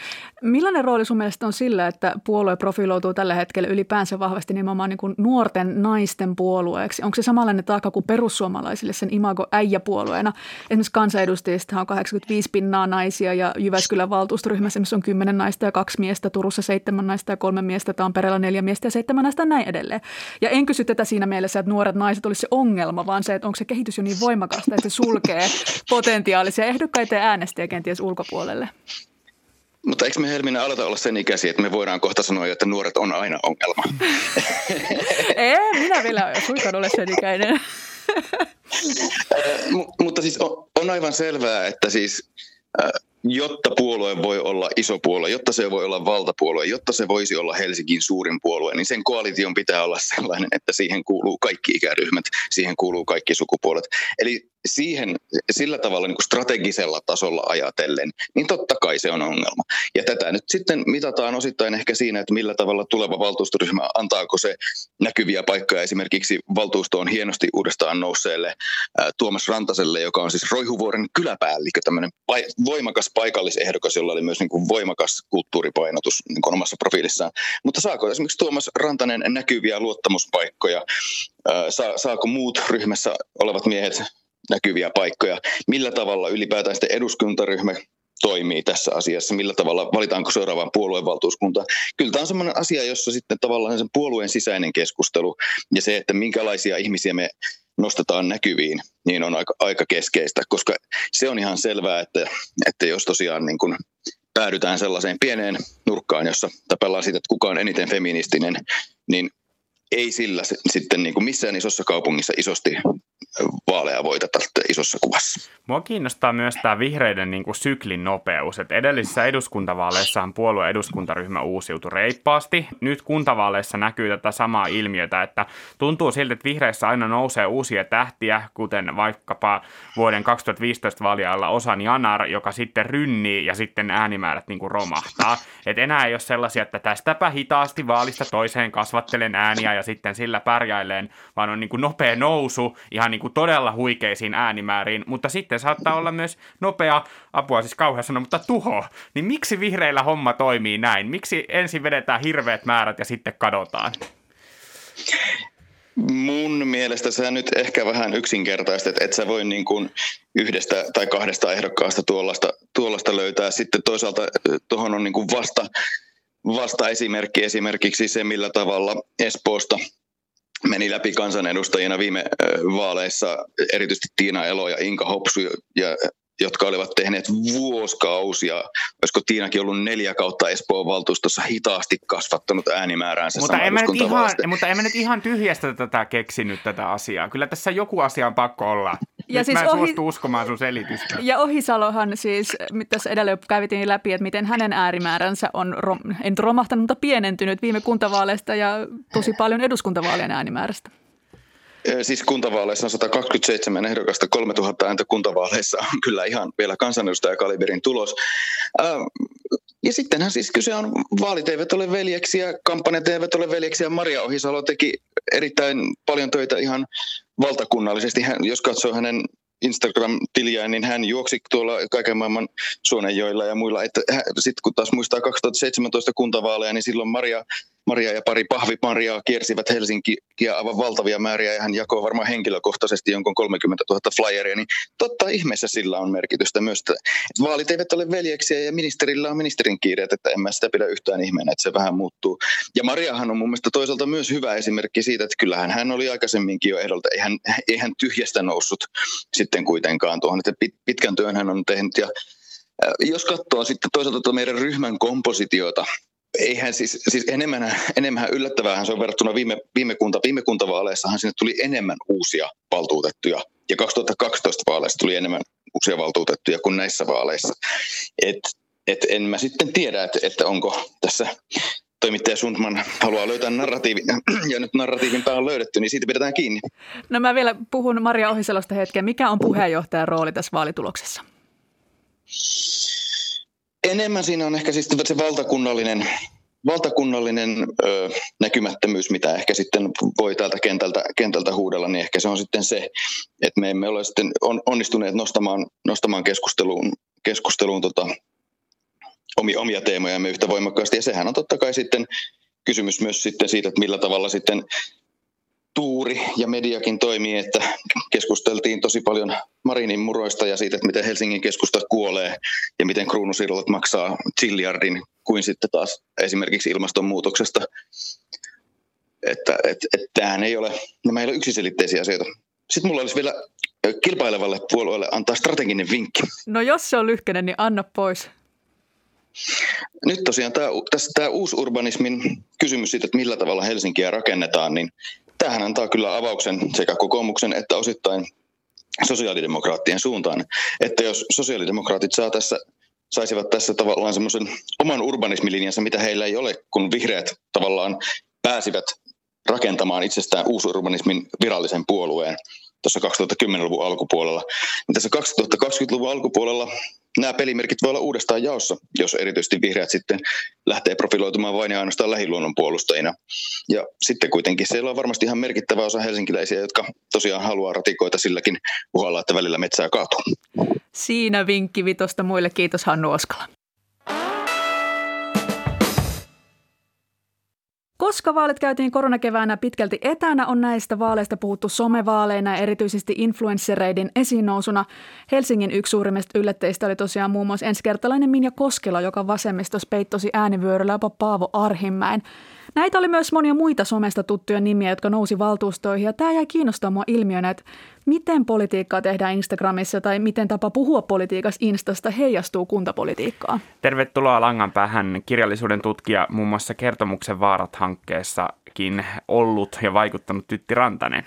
[SPEAKER 1] Millainen rooli sun mielestä on sillä, että puolue profiloituu tällä hetkellä ylipäänsä vahvasti nimenomaan niin nuorten naisten puolueeksi? Onko se samanlainen taakka kuin perussuomalaisille sen imago äijäpuolueena? Esimerkiksi kansanedustajista on 85 pinnaa naisia ja Jyväskylän valtuustoryhmässä on 10 naista ja kaksi miestä, Turussa seitsemän naista ja kolme miestä, Tampereella neljä miestä ja seitsemän naista ja näin edelleen. Ja en kysy tätä siinä mielessä, että nuoret naiset olisi se ongelma, vaan se, että onko se kehitys jo niin voimakasta, että se sulkee potentiaalisia ehdokkaita ja äänestäjiä kenties ulkopuolelle.
[SPEAKER 4] Mutta eikö me Helminä aloita olla sen ikäisiä, että me voidaan kohta sanoa, että nuoret on aina ongelma?
[SPEAKER 1] Ei, minä vielä suinkaan ole sen ikäinen.
[SPEAKER 4] mutta siis on, on aivan selvää, että siis jotta puolue voi olla iso puolue, jotta se voi olla valtapuolue, jotta se voisi olla Helsingin suurin puolue, niin sen koalition pitää olla sellainen, että siihen kuuluu kaikki ikäryhmät, siihen kuuluu kaikki sukupuolet. Eli siihen sillä tavalla niin kuin strategisella tasolla ajatellen, niin totta kai se on ongelma. Ja tätä nyt sitten mitataan osittain ehkä siinä, että millä tavalla tuleva valtuustoryhmä, antaako se näkyviä paikkoja esimerkiksi valtuustoon hienosti uudestaan nousseelle ää, Tuomas Rantaselle, joka on siis Roihuvuoren kyläpäällikkö, tämmöinen pa- voimakas paikallisehdokas, jolla oli myös niin kuin voimakas kulttuuripainotus niin kuin omassa profiilissaan. Mutta saako esimerkiksi Tuomas Rantanen näkyviä luottamuspaikkoja, ää, sa- saako muut ryhmässä olevat miehet näkyviä paikkoja. Millä tavalla ylipäätään sitten eduskuntaryhmä toimii tässä asiassa, millä tavalla valitaanko seuraavaan puoluevaltuuskuntaan. Kyllä tämä on sellainen asia, jossa sitten tavallaan sen puolueen sisäinen keskustelu ja se, että minkälaisia ihmisiä me nostetaan näkyviin, niin on aika, aika keskeistä, koska se on ihan selvää, että, että jos tosiaan niin kuin päädytään sellaiseen pieneen nurkkaan, jossa tapellaan siitä, että kuka on eniten feministinen, niin ei sillä sitten niin kuin missään isossa kaupungissa isosti vaaleja voiteta isossa kuvassa.
[SPEAKER 2] Mua kiinnostaa myös tämä vihreiden niin kuin syklin nopeus. Et edellisissä eduskuntavaaleissahan puolueen eduskuntaryhmä uusiutui reippaasti. Nyt kuntavaaleissa näkyy tätä samaa ilmiötä, että tuntuu siltä, että vihreissä aina nousee uusia tähtiä, kuten vaikkapa vuoden 2015 vaalialla Osan Janar, joka sitten rynnii ja sitten äänimäärät niin kuin romahtaa. Et enää ei ole sellaisia, että tästäpä hitaasti vaalista toiseen kasvattelen ääniä ja sitten sillä pärjäileen, vaan on niin kuin nopea nousu ihan niin kuin todella huikeisiin äänimääriin, mutta sitten saattaa olla myös nopea, apua siis kauhean sanoa, mutta tuho. Niin miksi vihreillä homma toimii näin? Miksi ensin vedetään hirveät määrät ja sitten kadotaan?
[SPEAKER 4] Mun mielestä sä nyt ehkä vähän yksinkertaistat, että sä voi niin kuin yhdestä tai kahdesta ehdokkaasta tuollaista, tuollaista löytää. Sitten toisaalta tuohon on niin kuin vasta, vasta esimerkki esimerkiksi se, millä tavalla Espoosta meni läpi kansanedustajina viime vaaleissa erityisesti Tiina Elo ja Inka Hopsu, ja, jotka olivat tehneet vuosikausia, olisiko Tiinakin ollut neljä kautta Espoon valtuustossa hitaasti kasvattanut äänimääräänsä
[SPEAKER 2] mutta emme, nyt ihan, mutta emme nyt ihan tyhjästä tätä keksinyt tätä asiaa. Kyllä tässä joku asia on pakko olla. Ja Nyt siis mä en ohi... suostu uskomaan sun selitystä.
[SPEAKER 1] Ja Ohisalohan siis, tässä edellä jo kävitin läpi, että miten hänen äärimääränsä on, rom, en romahtanut, mutta pienentynyt viime kuntavaaleista ja tosi paljon eduskuntavaalien äänimäärästä.
[SPEAKER 4] Siis kuntavaaleissa on 127 ehdokasta, 3000 ääntä kuntavaaleissa on kyllä ihan vielä kansanedustajakaliberin tulos. Ja sittenhän siis kyse on, vaalit eivät ole veljeksiä, kampanjat eivät ole veljeksiä. Maria Ohisalo teki erittäin paljon töitä ihan valtakunnallisesti. Hän, jos katsoo hänen Instagram-tiliään, niin hän juoksi tuolla kaiken maailman Suonenjoilla ja muilla. Sitten kun taas muistaa 2017 kuntavaaleja, niin silloin Maria Maria ja pari pahvi Mariaa kiersivät Helsinkiä aivan valtavia määriä. Ja hän jakoi varmaan henkilökohtaisesti jonkun 30 000 flyeria, niin totta ihmeessä sillä on merkitystä myös, että vaalit eivät ole veljeksiä ja ministerillä on ministerin kiireet, että en mä sitä pidä yhtään ihmeenä, että se vähän muuttuu. Ja Mariahan on mun mielestä toisaalta myös hyvä esimerkki siitä, että kyllähän hän oli aikaisemminkin jo ehdolta, ei hän, ei hän tyhjästä noussut sitten kuitenkaan tuohon, että pitkän työn hän on tehnyt. Ja jos katsoo sitten toisaalta tuota meidän ryhmän kompositiota, eihän siis, siis enemmän, enemmän yllättävää se on verrattuna viime, viime, kunta, viime kuntavaaleissahan sinne tuli enemmän uusia valtuutettuja. Ja 2012 vaaleissa tuli enemmän uusia valtuutettuja kuin näissä vaaleissa. Et, et en mä sitten tiedä, että, että onko tässä toimittaja Sundman haluaa löytää narratiivin, ja nyt narratiivin pää on löydetty, niin siitä pidetään kiinni.
[SPEAKER 1] No mä vielä puhun Maria Ohiselosta hetken. Mikä on puheenjohtajan rooli tässä vaalituloksessa?
[SPEAKER 4] Enemmän siinä on ehkä siis se valtakunnallinen, valtakunnallinen ö, näkymättömyys, mitä ehkä sitten voi täältä kentältä, kentältä huudella, niin ehkä se on sitten se, että me emme ole sitten on, onnistuneet nostamaan, nostamaan keskusteluun, keskusteluun tota, omia, omia teemojamme yhtä voimakkaasti. Ja sehän on totta kai sitten kysymys myös sitten siitä, että millä tavalla sitten tuuri ja mediakin toimii, että keskusteltiin tosi paljon Marinin muroista ja siitä, että miten Helsingin keskusta kuolee ja miten kruunusirlot maksaa zilliardin kuin sitten taas esimerkiksi ilmastonmuutoksesta. Että et, et, tämähän ei ole, nämä ei ole yksiselitteisiä asioita. Sitten mulla olisi vielä kilpailevalle puolueelle antaa strateginen vinkki.
[SPEAKER 1] No jos se on lyhkäinen, niin anna pois.
[SPEAKER 4] Nyt tosiaan tämä, tässä tämä uusurbanismin kysymys siitä, että millä tavalla Helsinkiä rakennetaan, niin tämähän antaa kyllä avauksen sekä kokoomuksen että osittain sosiaalidemokraattien suuntaan. Että jos sosiaalidemokraatit saa tässä, saisivat tässä tavallaan semmoisen oman urbanismilinjansa, mitä heillä ei ole, kun vihreät tavallaan pääsivät rakentamaan itsestään uusurbanismin virallisen puolueen tuossa 2010-luvun alkupuolella. Niin tässä 2020-luvun alkupuolella nämä pelimerkit voi olla uudestaan jaossa, jos erityisesti vihreät sitten lähtee profiloitumaan vain ja ainoastaan lähiluonnon puolustajina. Ja sitten kuitenkin siellä on varmasti ihan merkittävä osa helsinkiläisiä, jotka tosiaan haluaa ratikoita silläkin uhalla, että välillä metsää kaatuu.
[SPEAKER 1] Siinä vinkki vitosta muille. Kiitos Hannu Oskala. Koska vaalit käytiin koronakeväänä pitkälti etänä, on näistä vaaleista puhuttu somevaaleina ja erityisesti influenssereiden esiin nousuna. Helsingin yksi suurimmista yllätteistä oli tosiaan muun muassa ensikertalainen Minja Koskela, joka vasemmistos peittosi äänivyöryllä jopa Paavo Arhimäen. Näitä oli myös monia muita somesta tuttuja nimiä, jotka nousi valtuustoihin ja tämä jäi kiinnostaa mua ilmiönä, että miten politiikkaa tehdään Instagramissa tai miten tapa puhua politiikassa Instasta heijastuu kuntapolitiikkaan.
[SPEAKER 2] Tervetuloa langan päähän kirjallisuuden tutkija muun muassa Kertomuksen vaarat-hankkeessakin ollut ja vaikuttanut Tytti Rantanen.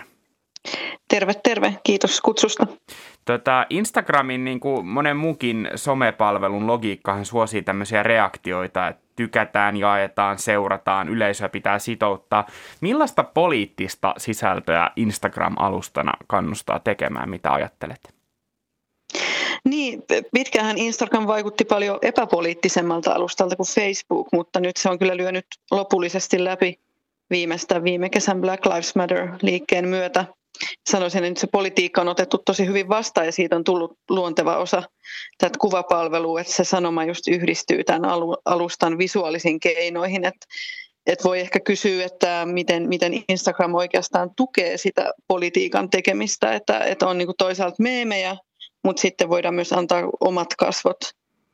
[SPEAKER 5] Terve, terve. Kiitos kutsusta.
[SPEAKER 2] Tota, Instagramin, niin kuin monen muukin somepalvelun logiikkahan suosii tämmöisiä reaktioita, että tykätään, jaetaan, seurataan, yleisöä pitää sitouttaa. Millaista poliittista sisältöä Instagram-alustana kannustaa tekemään, mitä ajattelet?
[SPEAKER 5] Niin, pitkähän Instagram vaikutti paljon epäpoliittisemmalta alustalta kuin Facebook, mutta nyt se on kyllä lyönyt lopullisesti läpi viimeistä viime kesän Black Lives Matter-liikkeen myötä sanoisin, että se politiikka on otettu tosi hyvin vastaan ja siitä on tullut luonteva osa tätä kuvapalvelua, että se sanoma just yhdistyy tämän alustan visuaalisiin keinoihin, että et voi ehkä kysyä, että miten, miten Instagram oikeastaan tukee sitä politiikan tekemistä, että, että on niin toisaalta meemejä, mutta sitten voidaan myös antaa omat kasvot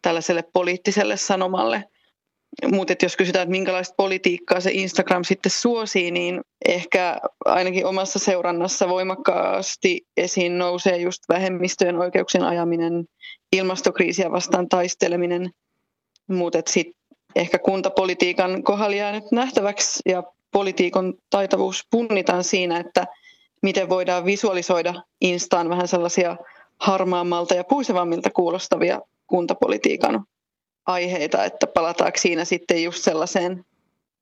[SPEAKER 5] tällaiselle poliittiselle sanomalle – mutta jos kysytään, että minkälaista politiikkaa se Instagram sitten suosii, niin ehkä ainakin omassa seurannassa voimakkaasti esiin nousee just vähemmistöjen oikeuksien ajaminen, ilmastokriisiä vastaan taisteleminen, mutta sitten ehkä kuntapolitiikan kohdalla jää nyt nähtäväksi ja politiikon taitavuus punnitaan siinä, että miten voidaan visualisoida Instaan vähän sellaisia harmaammalta ja puisevammilta kuulostavia kuntapolitiikan aiheita, että palataanko siinä sitten just sellaiseen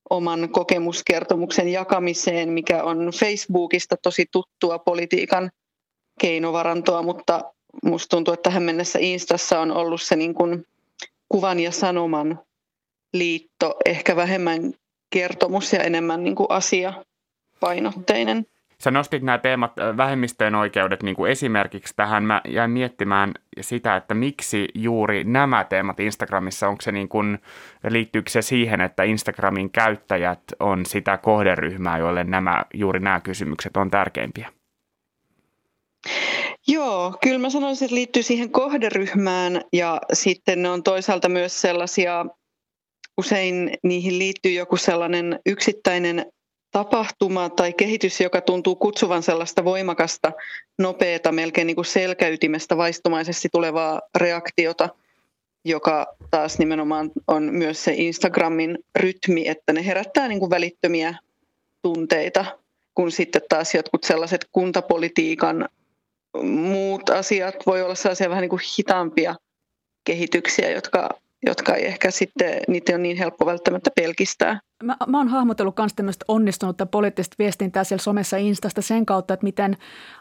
[SPEAKER 5] oman kokemuskertomuksen jakamiseen, mikä on Facebookista tosi tuttua politiikan keinovarantoa, mutta musta tuntuu, että tähän mennessä Instassa on ollut se niin kuin kuvan ja sanoman liitto, ehkä vähemmän kertomus ja enemmän niin kuin asia painotteinen.
[SPEAKER 2] Sä nostit nämä teemat, vähemmistöjen oikeudet niin kuin esimerkiksi tähän. Mä jäin miettimään sitä, että miksi juuri nämä teemat Instagramissa, onko se niin kuin, liittyykö se siihen, että Instagramin käyttäjät on sitä kohderyhmää, joille nämä, juuri nämä kysymykset on tärkeimpiä?
[SPEAKER 5] Joo, kyllä mä sanoisin, että liittyy siihen kohderyhmään ja sitten ne on toisaalta myös sellaisia, usein niihin liittyy joku sellainen yksittäinen tapahtuma tai kehitys, joka tuntuu kutsuvan sellaista voimakasta, nopeata, melkein niin kuin selkäytimestä vaistomaisesti tulevaa reaktiota, joka taas nimenomaan on myös se Instagramin rytmi, että ne herättää niin kuin välittömiä tunteita, kun sitten taas jotkut sellaiset kuntapolitiikan muut asiat voi olla sellaisia vähän niin kuin hitaampia kehityksiä, jotka, jotka ei ehkä sitten, niitä on niin helppo välttämättä pelkistää
[SPEAKER 1] mä, mä oon hahmotellut myös tämmöistä onnistunutta poliittista viestintää siellä somessa Instasta sen kautta, että miten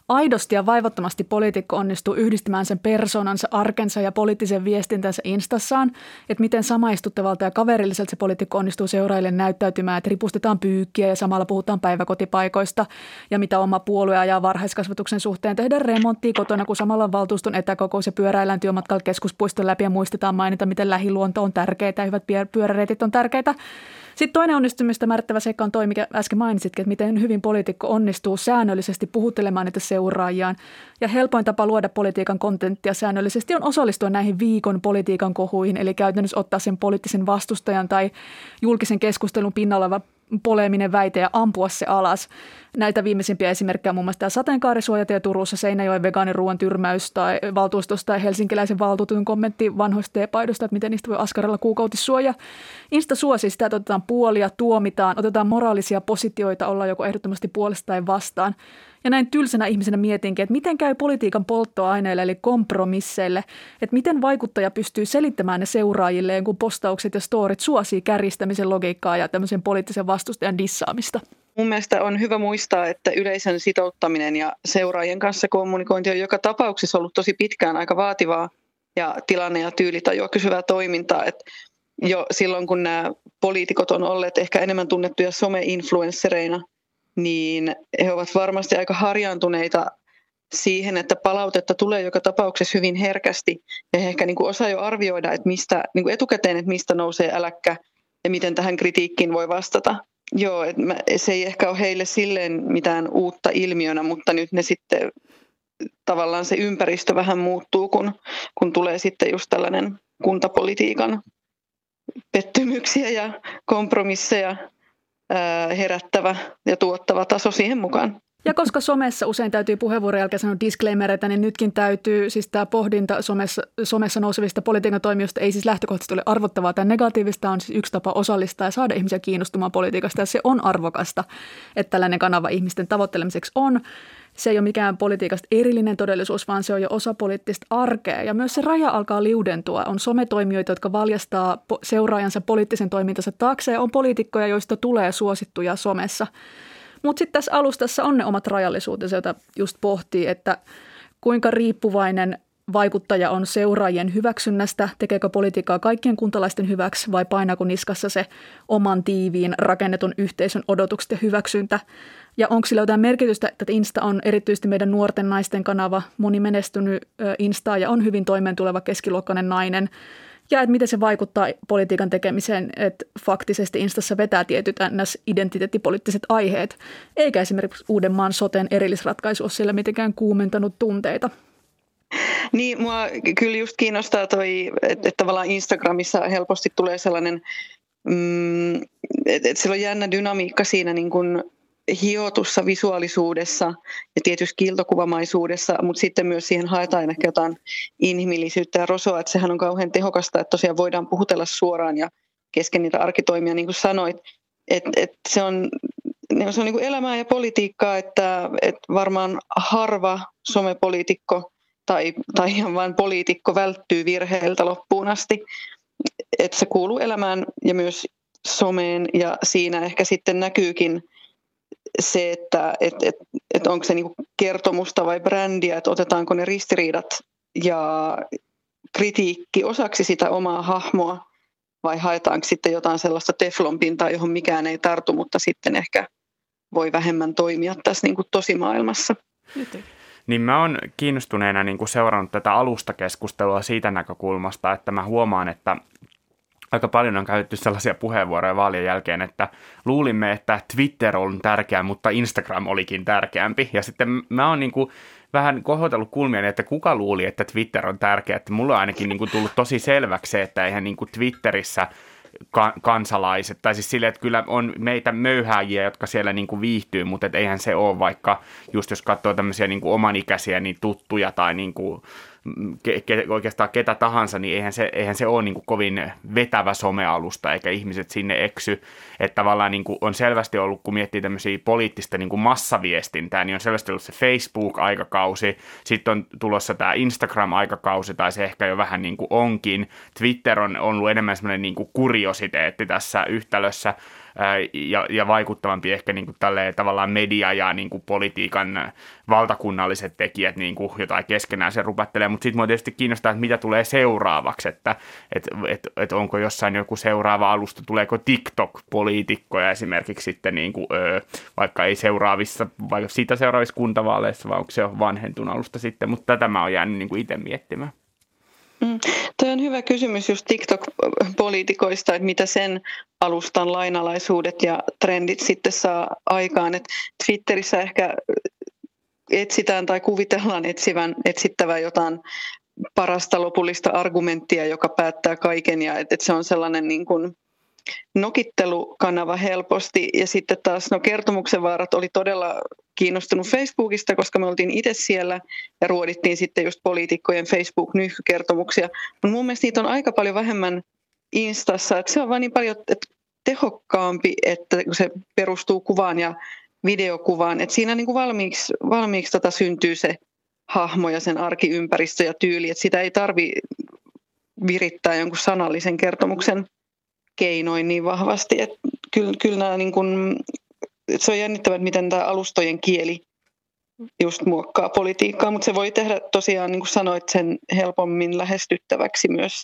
[SPEAKER 1] aidosti ja vaivattomasti poliitikko onnistuu yhdistämään sen persoonansa, arkensa ja poliittisen viestintänsä Instassaan, että miten samaistuttavalta ja kaverilliselta se poliitikko onnistuu seuraajille näyttäytymään, että ripustetaan pyykkiä ja samalla puhutaan päiväkotipaikoista ja mitä oma puolue ajaa varhaiskasvatuksen suhteen, tehdä remonttia kotona, kun samalla on valtuuston etäkokous ja pyöräillään työmatkalla keskuspuiston läpi ja muistetaan mainita, miten lähiluonto on tärkeää ja hyvät pyöräreitit on tärkeitä. Sitten toinen onnistumista määrittävä seikka on toi, mikä äsken mainitsitkin, että miten hyvin poliitikko onnistuu säännöllisesti puhuttelemaan niitä seuraajiaan. Ja helpoin tapa luoda politiikan kontenttia säännöllisesti on osallistua näihin viikon politiikan kohuihin, eli käytännössä ottaa sen poliittisen vastustajan tai julkisen keskustelun pinnalla poleeminen väite ja ampua se alas. Näitä viimeisimpiä esimerkkejä on muun muassa tämä sateenkaarisuojatie Turussa, Seinäjoen vegaaniruoan tyrmäys tai valtuustosta tai helsinkiläisen valtuutetun kommentti vanhoista teepaidosta, että miten niistä voi askarella kuukautissuoja. Insta suosi sitä, että otetaan puolia, tuomitaan, otetaan moraalisia positioita, olla joko ehdottomasti puolesta tai vastaan. Ja näin tylsänä ihmisenä mietinkin, että miten käy politiikan polttoaineille eli kompromisseille, että miten vaikuttaja pystyy selittämään ne seuraajilleen, kun postaukset ja storit suosii kärjistämisen logiikkaa ja tämmöisen poliittisen vastustajan dissaamista.
[SPEAKER 5] Mun mielestä on hyvä muistaa, että yleisön sitouttaminen ja seuraajien kanssa kommunikointi on joka tapauksessa ollut tosi pitkään aika vaativaa ja tilanne- ja tyylitajua kysyvää toimintaa. Että jo silloin, kun nämä poliitikot on olleet ehkä enemmän tunnettuja some-influenssereina, niin he ovat varmasti aika harjaantuneita siihen, että palautetta tulee joka tapauksessa hyvin herkästi ja he ehkä niin kuin osaa jo arvioida että mistä, niin kuin etukäteen, että mistä nousee äläkkä ja miten tähän kritiikkiin voi vastata. Joo, että mä, se ei ehkä ole heille silleen mitään uutta ilmiönä, mutta nyt ne sitten tavallaan se ympäristö vähän muuttuu, kun, kun tulee sitten just tällainen kuntapolitiikan pettymyksiä ja kompromisseja herättävä ja tuottava taso siihen mukaan.
[SPEAKER 1] Ja koska somessa usein täytyy puheenvuoron jälkeen sanoa disclaimereita, niin nytkin täytyy, siis tämä pohdinta somessa, somessa nousevista politiikan toimijoista ei siis lähtökohtaisesti ole arvottavaa tai negatiivista, on siis yksi tapa osallistaa ja saada ihmisiä kiinnostumaan politiikasta ja se on arvokasta, että tällainen kanava ihmisten tavoittelemiseksi on. Se ei ole mikään politiikasta erillinen todellisuus, vaan se on jo osa poliittista arkea. Ja myös se raja alkaa liudentua. On sometoimijoita, jotka valjastaa seuraajansa poliittisen toimintansa taakse ja on poliitikkoja, joista tulee suosittuja somessa. Mutta sitten tässä alustassa on ne omat rajallisuutensa, joita just pohtii, että kuinka riippuvainen vaikuttaja on seuraajien hyväksynnästä, tekeekö politiikkaa kaikkien kuntalaisten hyväksi vai painaako niskassa se oman tiiviin rakennetun yhteisön odotukset ja hyväksyntä. Ja onko sillä jotain merkitystä, että Insta on erityisesti meidän nuorten naisten kanava, moni menestynyt Insta ja on hyvin toimeentuleva keskiluokkainen nainen – ja että miten se vaikuttaa politiikan tekemiseen, että faktisesti Instassa vetää tietyt NS-identiteettipoliittiset aiheet, eikä esimerkiksi Uudenmaan soten erillisratkaisu ole siellä mitenkään kuumentanut tunteita.
[SPEAKER 5] Niin, mua kyllä just kiinnostaa toi, että, että tavallaan Instagramissa helposti tulee sellainen, mm, että, että sillä on jännä dynamiikka siinä niin kuin hiotussa visuaalisuudessa ja tietysti kiltokuvamaisuudessa, mutta sitten myös siihen haetaan ehkä jotain inhimillisyyttä ja rosoa, että sehän on kauhean tehokasta, että tosiaan voidaan puhutella suoraan ja kesken niitä arkitoimia, niin kuin sanoit, että et se on, se on niin kuin elämää ja politiikkaa, että et varmaan harva somepoliitikko tai, tai ihan vain poliitikko välttyy virheiltä loppuun asti, että se kuuluu elämään ja myös someen. Ja siinä ehkä sitten näkyykin se, että et, et, et onko se niinku kertomusta vai brändiä, että otetaanko ne ristiriidat ja kritiikki osaksi sitä omaa hahmoa vai haetaanko sitten jotain sellaista teflonpintaa, johon mikään ei tartu, mutta sitten ehkä voi vähemmän toimia tässä niin kuin tosimaailmassa.
[SPEAKER 2] Niin mä oon kiinnostuneena niin kuin seurannut tätä alustakeskustelua siitä näkökulmasta, että mä huomaan, että aika paljon on käytetty sellaisia puheenvuoroja vaalien jälkeen, että luulimme, että Twitter on tärkeä, mutta Instagram olikin tärkeämpi. Ja sitten mä oon niin kuin vähän kohotellut kulmia, että kuka luuli, että Twitter on tärkeä. Että mulla on ainakin niin kuin tullut tosi selväksi se, että eihän niin kuin Twitterissä – ka- kansalaiset, tai siis sille, että kyllä on meitä möyhääjiä, jotka siellä niin kuin viihtyy, mutta et eihän se ole vaikka, just jos katsoo tämmöisiä niin kuin omanikäisiä, niin tuttuja tai niin kuin ke, ke, oikeastaan ketä tahansa, niin eihän se, eihän se ole niin kuin kovin vetävä somealusta, eikä ihmiset sinne eksy. Että tavallaan niin kuin on selvästi ollut, kun miettii tämmöisiä poliittista niin kuin massaviestintää, niin on selvästi ollut se Facebook-aikakausi, sitten on tulossa tämä Instagram-aikakausi, tai se ehkä jo vähän niin kuin onkin. Twitter on ollut enemmän semmoinen niin kuin kuriositeetti tässä yhtälössä, ja, ja vaikuttavampi ehkä niin kuin tavallaan media ja niin kuin politiikan valtakunnalliset tekijät niin kuin jotain keskenään se rupattelee, mutta sitten mua tietysti kiinnostaa, että mitä tulee seuraavaksi, että et, et, et onko jossain joku seuraava alusta, tuleeko TikTok-poliitikkoja esimerkiksi sitten niin kuin, ö, vaikka ei seuraavissa, vaikka siitä seuraavissa kuntavaaleissa, vai onko se jo vanhentunut alusta sitten, mutta tätä mä oon jäänyt niin kuin itse miettimään.
[SPEAKER 5] Mm. Tuo on hyvä kysymys just TikTok-poliitikoista, että mitä sen alustan lainalaisuudet ja trendit sitten saa aikaan. Et Twitterissä ehkä etsitään tai kuvitellaan etsivän, etsittävä jotain parasta lopullista argumenttia, joka päättää kaiken ja että et se on sellainen niin kuin nokittelukanava helposti. Ja sitten taas no kertomuksen vaarat oli todella kiinnostunut Facebookista, koska me oltiin itse siellä ja ruodittiin sitten just poliitikkojen Facebook-nyhkykertomuksia. Mutta mun mielestä niitä on aika paljon vähemmän Instassa, että se on vain niin paljon että tehokkaampi, että se perustuu kuvaan ja videokuvaan, että siinä niin kuin valmiiksi, valmiiksi tota syntyy se hahmo ja sen arkiympäristö ja tyyli, että sitä ei tarvi virittää jonkun sanallisen kertomuksen keinoin niin vahvasti, että kyllä, kyllä nämä niin kuin, se on jännittävää, miten tämä alustojen kieli just muokkaa politiikkaa, mutta se voi tehdä tosiaan, niin kuin sanoit, sen helpommin lähestyttäväksi myös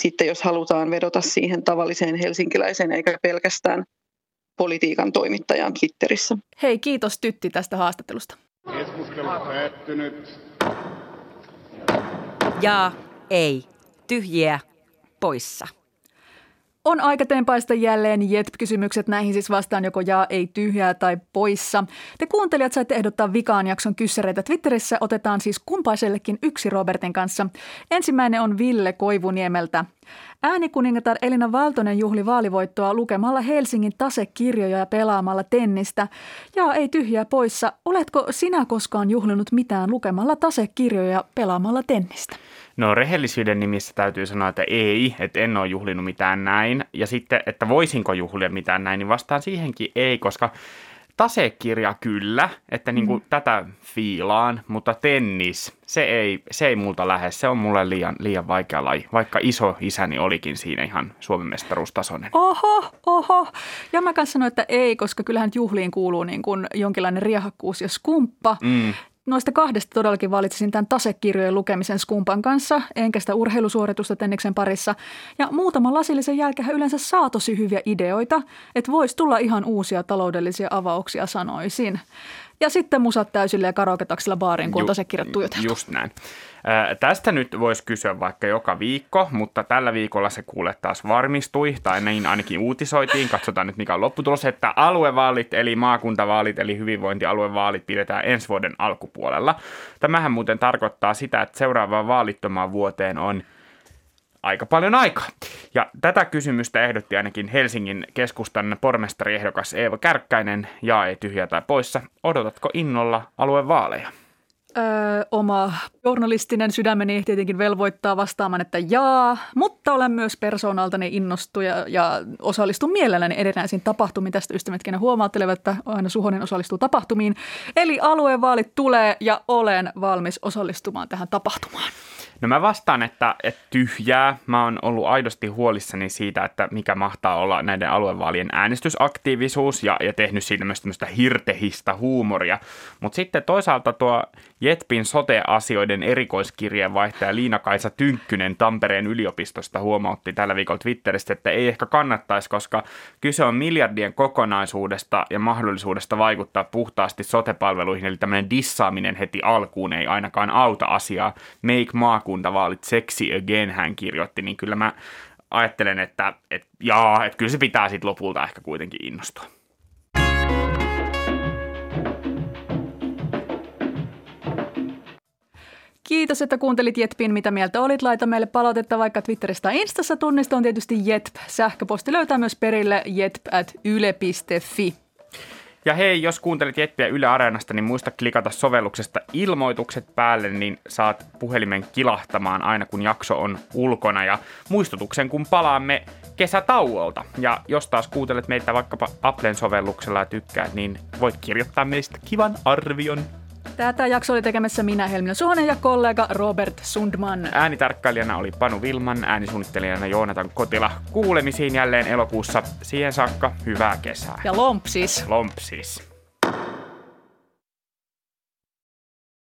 [SPEAKER 5] sitten, jos halutaan vedota siihen tavalliseen helsinkiläiseen eikä pelkästään politiikan toimittajaan Twitterissä.
[SPEAKER 1] Hei, kiitos Tytti tästä haastattelusta.
[SPEAKER 6] Keskustelu päättynyt.
[SPEAKER 7] Ja ei. Tyhjiä poissa.
[SPEAKER 1] On aika tempaista jälleen JET-kysymykset. Näihin siis vastaan joko jaa, ei tyhjää tai poissa. Te kuuntelijat saitte ehdottaa vikaan jakson kyssäreitä Twitterissä. Otetaan siis kumpaisellekin yksi Robertin kanssa. Ensimmäinen on Ville Koivuniemeltä. Äänikuningatar Elina Valtonen juhli vaalivoittoa lukemalla Helsingin tasekirjoja ja pelaamalla tennistä. Ja ei tyhjää poissa. Oletko sinä koskaan juhlinut mitään lukemalla tasekirjoja ja pelaamalla tennistä?
[SPEAKER 2] No rehellisyyden nimissä täytyy sanoa, että ei, että en ole juhlinut mitään näin. Ja sitten, että voisinko juhlia mitään näin, niin vastaan siihenkin ei, koska tasekirja kyllä, että niin kuin mm. tätä fiilaan, mutta tennis, se ei, se ei multa lähde, se on mulle liian, liian vaikea laji, vaikka iso isäni olikin siinä ihan Suomen mestaruustasoinen.
[SPEAKER 1] Oho, oho. Ja mä kanssa sanoin, että ei, koska kyllähän juhliin kuuluu niin kuin jonkinlainen riehakkuus ja skumppa. Mm noista kahdesta todellakin valitsisin tämän tasekirjojen lukemisen Skumpan kanssa, enkä sitä urheilusuoritusta Tenniksen parissa. Ja muutaman lasillisen jälkeen yleensä saa tosi hyviä ideoita, että voisi tulla ihan uusia taloudellisia avauksia, sanoisin. Ja sitten musat täysille ja karaoketaksilla baariin, kun on tasekirjat tuijoteltu.
[SPEAKER 2] Just näin. Ää, tästä nyt voisi kysyä vaikka joka viikko, mutta tällä viikolla se kuule taas varmistui, tai niin ainakin uutisoitiin. Katsotaan nyt mikä on lopputulos, että aluevaalit, eli maakuntavaalit, eli hyvinvointialuevaalit pidetään ensi vuoden alkupuolella. Tämähän muuten tarkoittaa sitä, että seuraavaan vaalittomaan vuoteen on aika paljon aikaa. Ja tätä kysymystä ehdotti ainakin Helsingin keskustan pormestariehdokas Eeva Kärkkäinen, ja ei tyhjä tai poissa. Odotatko innolla aluevaaleja?
[SPEAKER 1] Öö, oma journalistinen sydämeni tietenkin velvoittaa vastaamaan, että jaa, mutta olen myös persoonaltani innostuja ja osallistun mielelläni erinäisiin tapahtumiin. Tästä ystävätkin huomauttelevat, että aina Suhonen osallistuu tapahtumiin. Eli aluevaalit tulee ja olen valmis osallistumaan tähän tapahtumaan.
[SPEAKER 2] No mä vastaan, että, että tyhjää. Mä oon ollut aidosti huolissani siitä, että mikä mahtaa olla näiden aluevaalien äänestysaktiivisuus ja, ja tehnyt siitä myös tämmöistä hirtehistä huumoria. Mutta sitten toisaalta tuo Jetpin sote-asioiden erikoiskirjeenvaihtaja Liina-Kaisa Tynkkynen Tampereen yliopistosta huomautti tällä viikolla Twitteristä, että ei ehkä kannattaisi, koska kyse on miljardien kokonaisuudesta ja mahdollisuudesta vaikuttaa puhtaasti sotepalveluihin, eli tämmöinen dissaaminen heti alkuun ei ainakaan auta asiaa. Make maakuntavaalit sexy again, hän kirjoitti, niin kyllä mä ajattelen, että, että jaa, että kyllä se pitää sitten lopulta ehkä kuitenkin innostua.
[SPEAKER 1] Kiitos, että kuuntelit Jetpin, mitä mieltä olit. Laita meille palautetta vaikka Twitteristä tai Instassa. Tunnista on tietysti Jetp. Sähköposti löytää myös perille jetp.yle.fi.
[SPEAKER 2] Ja hei, jos kuuntelit Jetpiä Yle Areenasta, niin muista klikata sovelluksesta ilmoitukset päälle, niin saat puhelimen kilahtamaan aina kun jakso on ulkona. Ja muistutuksen, kun palaamme kesätauolta. Ja jos taas kuuntelet meitä vaikkapa Applen sovelluksella ja tykkäät, niin voit kirjoittaa meistä kivan arvion
[SPEAKER 1] Tätä jakso oli tekemässä minä Helmina Suhonen ja kollega Robert Sundman.
[SPEAKER 2] Äänitarkkailijana oli Panu Vilman, äänisuunnittelijana Joonatan Kotila. Kuulemisiin jälleen elokuussa. Siihen saakka hyvää kesää.
[SPEAKER 1] Ja lompsis.
[SPEAKER 2] Lompsis.